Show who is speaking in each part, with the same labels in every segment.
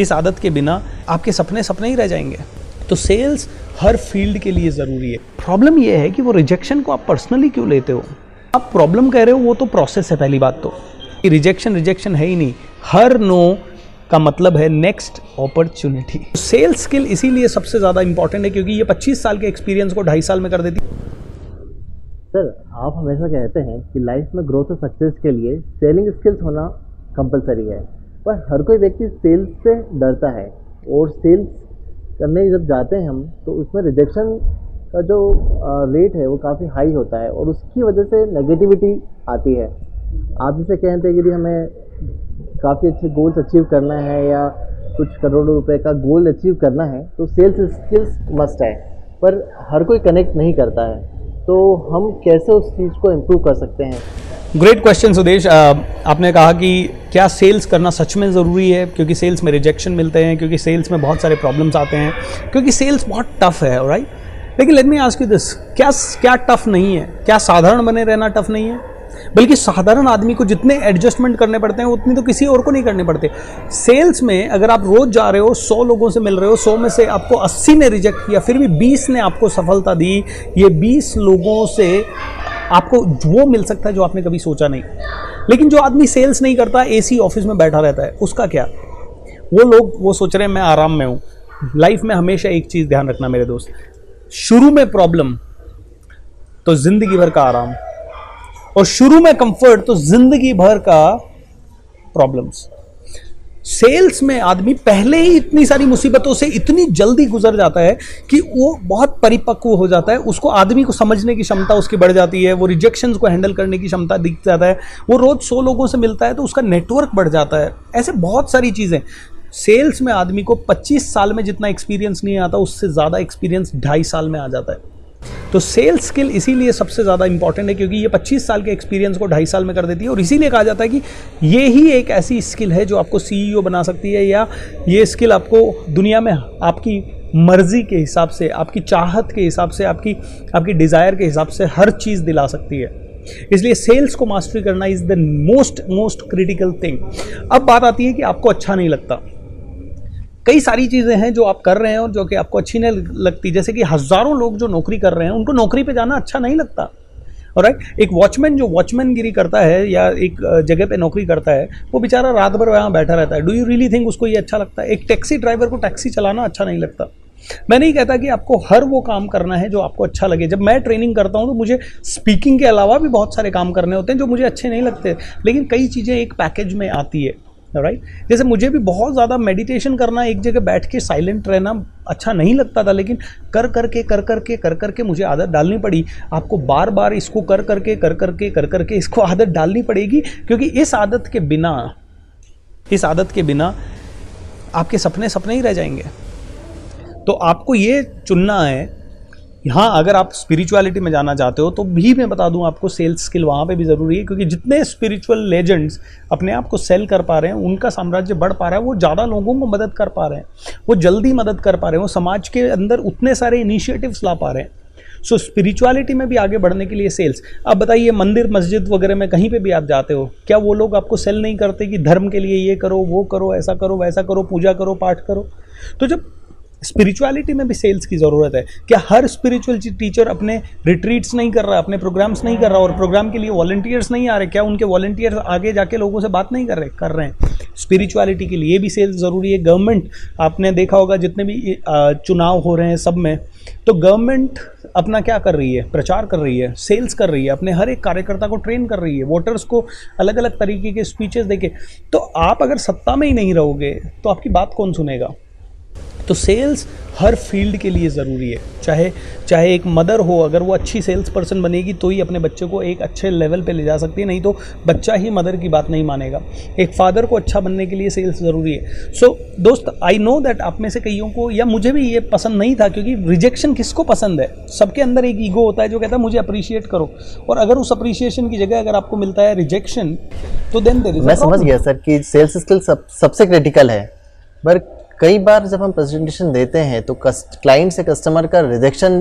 Speaker 1: इस आदत के बिना आपके सपने सपने ही रह जाएँगे। तो सेल्स हर फ़ील्ड के लिए ज़रूरी है। प्रॉब्लम यह है कि वो रिजेक्शन को आप पर्सनली क्यों लेते हो? आप प्रॉब्लम कह रहे हो, वो तो प्रोसेस है पहली बात तो। रिजेक्शन रिजेक्शन है ही नहीं। हर नो का मतलब है नेक्स्ट अपॉर्चुनिटी सेल्स स्किल इसीलिए सबसे ज़्यादा इंपॉर्टेंट है, क्योंकि ये 25 साल के एक्सपीरियंस को ढाई साल में कर देती
Speaker 2: सर आप हमेशा कहते हैं कि लाइफ में ग्रोथ और सक्सेस के लिए सेलिंग स्किल्स होना कंपलसरी है। पर हर कोई व्यक्ति सेल्स से डरता है। और सेल्स करने जब जाते हैं हम तो उसमें रिजेक्शन का जो रेट है वो काफ़ी हाई होता है और उसकी वजह से नेगेटिविटी आती है। आप जैसे कहते हैं कि हमें काफ़ी अच्छे गोल्स अचीव करना है या कुछ करोड़ों रुपए का गोल अचीव करना है तो सेल्स स्किल्स मस्ट है। पर हर कोई कनेक्ट नहीं करता है। तो हम कैसे उस चीज़ को इम्प्रूव कर सकते हैं?
Speaker 1: ग्रेट क्वेश्चन सुदेश आपने कहा कि क्या सेल्स करना सच में ज़रूरी है? क्योंकि सेल्स में रिजेक्शन मिलते हैं, क्योंकि सेल्स में बहुत सारे प्रॉब्लम्स आते हैं, क्योंकि सेल्स बहुत टफ है राइट लेकिन let me ask you this क्या क्या टफ नहीं है? क्या साधारण बने रहना टफ नहीं है? बल्कि साधारण आदमी को जितने एडजस्टमेंट करने पड़ते हैं, उतनी तो किसी और को नहीं करने पड़ते। सेल्स में अगर आप रोज जा रहे हो, सौ लोगों से मिल रहे हो, सौ में से आपको अस्सी ने रिजेक्ट किया, फिर भी बीस ने आपको सफलता दी, ये बीस लोगों से आपको वो मिल सकता है जो आपने कभी सोचा नहीं। लेकिन जो आदमी सेल्स नहीं करता एसी ऑफ़िस में बैठा रहता है, उसका क्या? वो लोग, वो सोच रहे हैं, मैं आराम में हूँ। लाइफ में हमेशा एक चीज़ ध्यान रखना मेरे दोस्त। शुरू में प्रॉब्लम तो ज़िंदगी भर का आराम। और शुरू में कंफर्ट तो ज़िंदगी भर का प्रॉब्लम्स सेल्स में आदमी पहले ही इतनी सारी मुसीबतों से इतनी जल्दी गुजर जाता है कि वो बहुत परिपक्व हो जाता है। उसको आदमी को समझने की क्षमता उसकी बढ़ जाती है, वो रिजेक्शन को हैंडल करने की क्षमता दिख जाता है, वो रोज सौ लोगों से मिलता है तो उसका नेटवर्क बढ़ जाता है। ऐसे बहुत सारी चीज़ें। सेल्स में आदमी को 25 साल में जितना एक्सपीरियंस नहीं आता, उससे ज़्यादा एक्सपीरियंस ढाई साल में आ जाता है। तो सेल्स स्किल इसीलिए सबसे ज़्यादा इंपॉर्टेंट है क्योंकि ये 25 साल के एक्सपीरियंस को ढाई साल में कर देती है और इसीलिए कहा जाता है कि ये ही एक ऐसी स्किल है जो आपको सीईओ बना सकती है या ये स्किल आपको दुनिया में आपकी मर्ज़ी के हिसाब से, आपकी चाहत के हिसाब से, आपकी आपकी डिज़ायर के हिसाब से हर चीज़ दिला सकती है। इसलिए सेल्स को मास्टरी करना is the most most critical thing अब बात आती है कि आपको अच्छा नहीं लगता। कई सारी चीज़ें हैं जो आप कर रहे हैं और जो कि आपको अच्छी नहीं लगती। जैसे कि हज़ारों लोग जो नौकरी कर रहे हैं, उनको नौकरी पे जाना अच्छा नहीं लगता। और राइट एक वॉचमैन जो वॉचमैन गिरी करता है या एक जगह पे नौकरी करता है, वो बेचारा रात भर वहाँ बैठा रहता है। डू यू रियली थिंक उसको ये अच्छा लगता है? एक टैक्सी ड्राइवर को टैक्सी चलाना अच्छा नहीं लगता। मैं नहीं कहता कि आपको हर वो काम करना है जो आपको अच्छा लगे। जब मैं ट्रेनिंग करता हूँ तो मुझे स्पीकिंग के अलावा भी बहुत सारे काम करने होते हैं जो मुझे अच्छे नहीं लगते। लेकिन कई चीज़ें एक पैकेज में आती है। Right right? जैसे मुझे भी बहुत ज़्यादा मेडिटेशन करना, एक जगह बैठ के साइलेंट रहना अच्छा नहीं लगता था, लेकिन कर करके कर करके कर करके मुझे आदत डालनी पड़ी आपको बार बार इसको कर करके कर करके कर करके इसको आदत डालनी पड़ेगी, क्योंकि इस आदत के बिना, इस आदत के बिना आपके सपने सपने ही रह जाएँगे तो आपको ये चुनना है हाँ अगर आप स्पिरिचुअलिटी में जाना चाहते हो तो भी मैं बता दूँ आपको सेल्स स्किल वहाँ पे भी ज़रूरी है क्योंकि जितने स्पिरिचुअल लेजेंड्स अपने आप को सेल कर पा रहे हैं उनका साम्राज्य बढ़ पा रहा है वो ज़्यादा लोगों को मदद कर पा रहे हैं वो जल्दी मदद कर पा रहे हैं वो समाज के अंदर उतने सारे इनिशिएटिव्स ला पा रहे हैं। सो so, स्पिरिचुअलिटी में भी आगे बढ़ने के लिए सेल्स अब बताइए मंदिर मस्जिद वगैरह में कहीं पे भी आप जाते हो क्या वो लोग आपको सेल नहीं करते कि धर्म के लिए ये करो वो करो ऐसा करो वैसा करो पूजा करो पाठ करो? तो जब स्पिरिचुअलिटी में भी सेल्स की ज़रूरत है। क्या हर स्पिरिचुअल टीचर अपने रिट्रीट्स नहीं कर रहा, अपने प्रोग्राम्स नहीं कर रहा और प्रोग्राम के लिए वॉल्टियर्स नहीं आ रहे? क्या उनके वॉल्टियर्स आगे जाके लोगों से बात नहीं कर रहे कर रहे हैं? स्पिरिचुअलिटी के लिए भी सेल्स ज़रूरी है। गवर्नमेंट आपने देखा होगा जितने भी चुनाव हो रहे हैं सब में तो गवर्नमेंट अपना क्या कर रही है? प्रचार कर रही है सेल्स कर रही है, अपने हर एक कार्यकर्ता को ट्रेन कर रही है वोटर्स को अलग अलग तरीके के स्पीचेस देके। तो आप अगर सत्ता में ही नहीं रहोगे तो आपकी बात कौन सुनेगा? तो सेल्स हर फ़ील्ड के लिए ज़रूरी है। चाहे चाहे एक मदर हो अगर वो अच्छी सेल्स पर्सन बनेगी तो ही अपने बच्चे को एक अच्छे लेवल पे ले जा सकती है नहीं तो बच्चा ही मदर की बात नहीं मानेगा। एक फादर को अच्छा बनने के लिए सेल्स ज़रूरी है। सो so, दोस्त आई नो दैट आप में से कईयों को या मुझे भी ये पसंद नहीं था क्योंकि रिजेक्शन किसको पसंद है? सबके अंदर एक ईगो होता है जो कहता है मुझे अप्रिशिएट करो। और अगर उस अप्रिशिएशन की जगह अगर आपको मिलता है रिजेक्शन तो देन देर
Speaker 2: मैं समझ गया सर कि सेल्स स्किल सब, सबसे क्रिटिकल है। पर कई बार जब हम प्रेजेंटेशन देते हैं तो क्लाइंट से कस्टमर का रिजेक्शन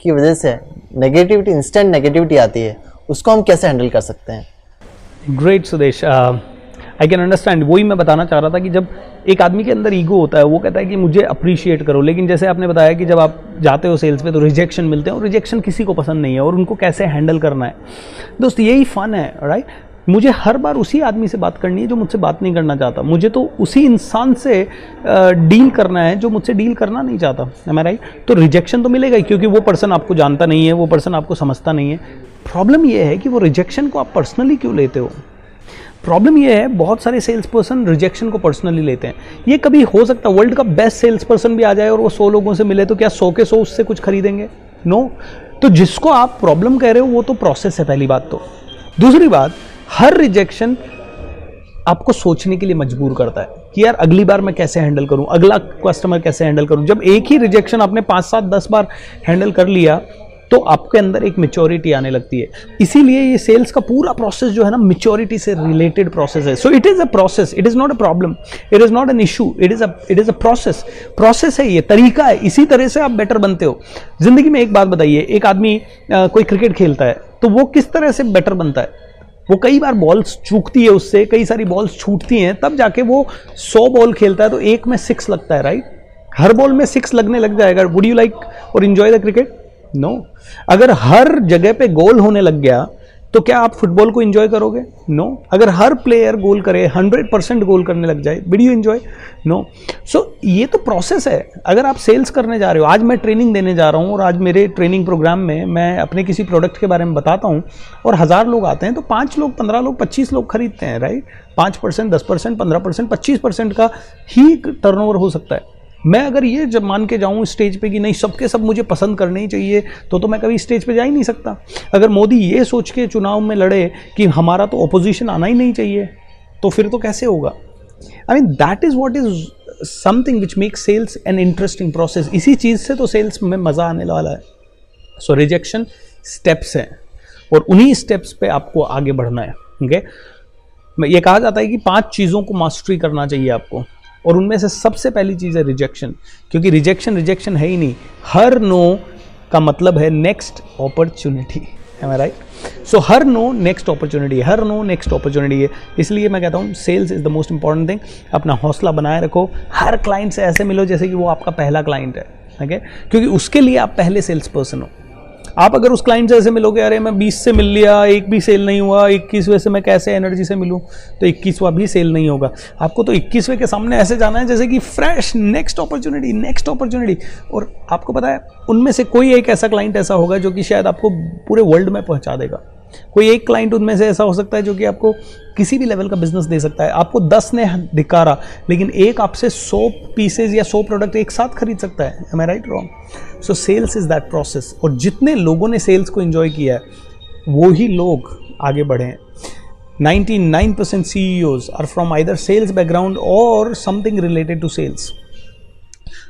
Speaker 2: की वजह से नेगेटिविटी इंस्टेंट नेगेटिविटी आती है, उसको हम कैसे हैंडल कर सकते हैं?
Speaker 1: Great Sudesh I can understand वही मैं बताना चाह रहा था कि जब एक आदमी के अंदर ईगो होता है, वो कहता है कि मुझे अप्रिशिएट करो, लेकिन जैसे आपने बताया कि जब आप जाते हो सेल्स पे तो रिजेक्शन मिलते हैं, और रिजेक्शन किसी को पसंद नहीं है, और उनको कैसे हैंडल करना है? दोस्त, यही फन है राइट मुझे हर बार उसी आदमी से बात करनी है जो मुझसे बात नहीं करना चाहता। मुझे तो उसी इंसान से डील करना है जो मुझसे डील करना नहीं चाहता। है राइट तो रिजेक्शन तो मिलेगा ही, क्योंकि वो पर्सन आपको जानता नहीं है, वो पर्सन आपको समझता नहीं है। प्रॉब्लम ये है कि वो रिजेक्शन को आप पर्सनली क्यों लेते हो? प्रॉब्लम ये है, बहुत सारे सेल्स पर्सन रिजेक्शन को पर्सनली लेते हैं। ये कभी हो सकता है वर्ल्ड का बेस्ट सेल्स पर्सन भी आ जाए और वो सौ लोगों से मिले तो क्या सौ के सौ उससे कुछ खरीदेंगे? No no? तो जिसको आप प्रॉब्लम कह रहे हो, वो तो प्रोसेस है पहली बात तो। दूसरी बात हर रिजेक्शन आपको सोचने के लिए मजबूर करता है कि यार अगली बार मैं कैसे हैंडल करूँ, अगला कस्टमर कैसे हैंडल करूँ। जब एक ही रिजेक्शन आपने पाँच, सात, दस बार हैंडल कर लिया तो आपके अंदर एक मेच्योरिटी आने लगती है। इसीलिए ये सेल्स का पूरा प्रोसेस जो है ना मेच्योरिटी से रिलेटेड प्रोसेस है। So it is a process it is not a problem it is not an issue it is a it is a process process है ये, तरीका है, इसी तरह से आप बेटर बनते हो। ज़िंदगी में एक बात बताइए, एक आदमी कोई क्रिकेट खेलता है तो वो किस तरह से बेटर बनता है? वो कई बार बॉल्स चूकती है उससे, कई सारी बॉल्स छूटती हैं, तब जाके वो सौ बॉल खेलता है तो एक में सिक्स लगता है राइट हर बॉल में सिक्स लगने लग जाएगा। वुड यू लाइक और इन्जॉय द क्रिकेट नो अगर हर जगह पे गोल होने लग गया तो क्या आप फुटबॉल को एंजॉय करोगे? No no. अगर हर प्लेयर गोल करे 100 परसेंट गोल करने लग जाए would you enjoy no so ये तो प्रोसेस है। अगर आप सेल्स करने जा रहे हो, आज मैं ट्रेनिंग देने जा रहा हूँ और आज मेरे ट्रेनिंग प्रोग्राम में मैं अपने किसी प्रोडक्ट के बारे में बताता हूँ और हज़ार लोग आते हैं तो पाँच लोग, पंद्रह लोग, पच्चीस लोग खरीदते हैं राइट पाँच परसेंट दस परसेंट पंद्रह परसेंट पच्चीस परसेंट का ही टर्नओवर हो सकता है। मैं अगर ये जब मान के जाऊँ स्टेज पे कि नहीं, सबके सब मुझे पसंद करने ही चाहिए तो तो मैं कभी स्टेज पे जा ही नहीं सकता। अगर मोदी ये सोच के चुनाव में लड़े कि हमारा तो अपोजिशन आना ही नहीं चाहिए तो फिर तो कैसे होगा? I mean that is what is something which make sales an interesting process इसी चीज़ से तो सेल्स में मज़ा आने वाला है। सो रिजेक्शन स्टेप्स हैं, और उन्हीं स्टेप्स पे आपको आगे बढ़ना है ओके okay? ये कहा जाता है कि पाँच चीज़ों को मास्टरी करना चाहिए आपको। और उनमें से सबसे पहली चीज़ है रिजेक्शन क्योंकि रिजेक्शन रिजेक्शन है ही नहीं। हर नो का मतलब है नेक्स्ट अपॉर्चुनिटी है राइट सो हर नो नेक्स्ट अपॉर्चुनिटी हर नो नेक्स्ट अपॉर्चुनिटी है। इसलिए मैं कहता हूँ sales is the most important thing अपना हौसला बनाए रखो। हर क्लाइंट से ऐसे मिलो जैसे कि वो आपका पहला क्लाइंट है। ठीक है क्योंकि उसके लिए आप पहले सेल्स पर्सन हो। आप अगर उस क्लाइंट से ऐसे मिलोगे, अरे, मैं 20 से मिल लिया, एक भी सेल नहीं हुआ इक्कीसवें से मैं कैसे एनर्जी से मिलूँ? तो इक्कीसवा भी सेल नहीं होगा। आपको तो इक्कीसवें के सामने ऐसे जाना है जैसे कि fresh next opportunity next opportunity और आपको पता है, उनमें से कोई एक ऐसा क्लाइंट ऐसा होगा जो कि शायद आपको पूरे वर्ल्ड में पहुँचा देगा। कोई एक क्लाइंट उनमें से ऐसा हो सकता है जो कि आपको किसी भी लेवल का बिज़नेस दे सकता है। आपको दस ने धिकारा लेकिन एक आपसे सौ पीसेज या सौ प्रोडक्ट एक साथ खरीद सकता है। Am I right wrong so sales is that process और जितने लोगों ने सेल्स को इन्जॉय किया है वो ही लोग आगे बढ़े हैं। Ninety nine 99% CEOs are from either sales background और समथिंग रिलेटेड टू सेल्स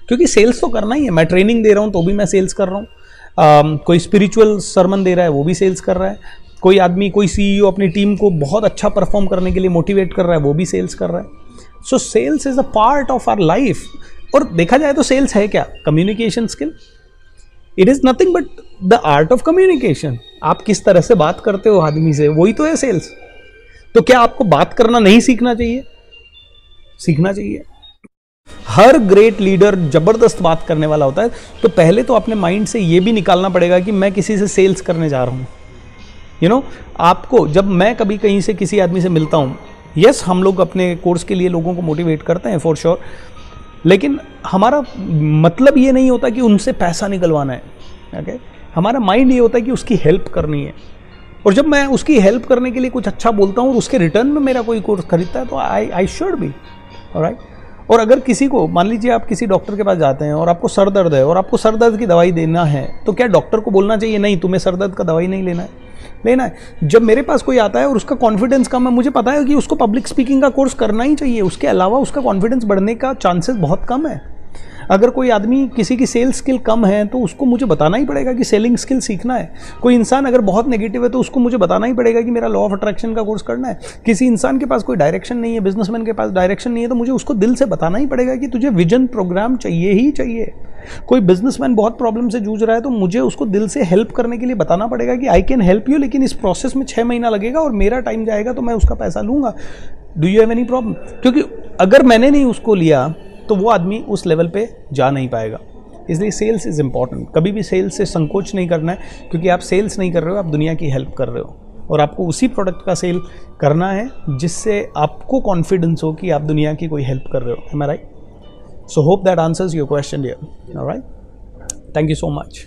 Speaker 1: क्योंकि सेल्स तो करना ही है। मैं ट्रेनिंग दे रहा हूँ तो भी मैं सेल्स कर रहा हूँ। Um, कोई स्पिरिचुअल सरमन दे रहा है वो भी सेल्स कर रहा है। कोई आदमी कोई सीईओ अपनी टीम को बहुत अच्छा परफॉर्म करने के लिए मोटिवेट कर रहा है वो भी सेल्स कर रहा है। So sales is a part of our life और देखा जाए तो सेल्स है क्या? Communication skill it is nothing but the art of communication आप किस तरह से बात करते हो आदमी से वही तो है सेल्स तो क्या आपको बात करना नहीं सीखना चाहिए? सीखना चाहिए। हर ग्रेट लीडर ज़बरदस्त बात करने वाला होता है। तो पहले तो अपने माइंड से यह भी निकालना पड़ेगा कि मैं किसी से सेल्स करने जा रहा हूँ। यू नो आपको जब मैं कभी कहीं से किसी आदमी से मिलता हूँ यस yes, हम लोग अपने कोर्स के लिए लोगों को मोटिवेट करते हैं फॉर श्योर लेकिन हमारा मतलब ये नहीं होता कि उनसे पैसा निकलवाना है ओके? हमारा माइंड ये होता है कि उसकी हेल्प करनी है। और जब मैं उसकी हेल्प करने के लिए कुछ अच्छा बोलता हूँ और उसके रिटर्न में मेरा कोई कोर्स खरीदता है तो I I should be right और अगर किसी को, मान लीजिए आप किसी डॉक्टर के पास जाते हैं और आपको सर दर्द है और आपको सर दर्द की दवाई देना है तो क्या डॉक्टर को बोलना चाहिए, नहीं, तुम्हें सर दर्द का दवाई नहीं लेना है? लेना है जब मेरे पास कोई आता है और उसका कॉन्फिडेंस कम है, मुझे पता है कि उसको पब्लिक स्पीकिंग का कोर्स करना ही चाहिए। उसके अलावा उसका कॉन्फिडेंस बढ़ने का चांसेस बहुत कम है। अगर कोई आदमी किसी की सेल्स स्किल कम है तो उसको मुझे बताना ही पड़ेगा कि सेलिंग स्किल सीखना है। कोई इंसान अगर बहुत नेगेटिव है तो उसको मुझे बताना ही पड़ेगा कि मेरा लॉ ऑफ़ अट्रैक्शन का कोर्स करना है। किसी इंसान के पास कोई डायरेक्शन नहीं है बिजनेसमैन के पास डायरेक्शन नहीं है तो मुझे उसको दिल से बताना ही पड़ेगा कि तुझे विजन प्रोग्राम चाहिए ही चाहिए। कोई बिजनेसमैन बहुत प्रॉब्लम से जूझ रहा है तो मुझे उसको दिल से हेल्प करने के लिए बताना पड़ेगा कि आई कैन हेल्प यू लेकिन इस प्रोसेस में छः महीना लगेगा और मेरा टाइम जाएगा तो मैं उसका पैसा लूँगा। Do you have any problem क्योंकि अगर मैंने नहीं उसको लिया तो वो आदमी उस लेवल पे जा नहीं पाएगा। इसलिए सेल्स इज़ इंपॉर्टेंट कभी भी सेल्स से संकोच नहीं करना है, क्योंकि आप सेल्स नहीं कर रहे हो, आप दुनिया की हेल्प कर रहे हो। और आपको उसी प्रोडक्ट का सेल करना है, जिससे आपको कॉन्फिडेंस हो कि आप दुनिया की कोई हेल्प कर रहे हो। Am I right so hope that answers your question dear right thank you so much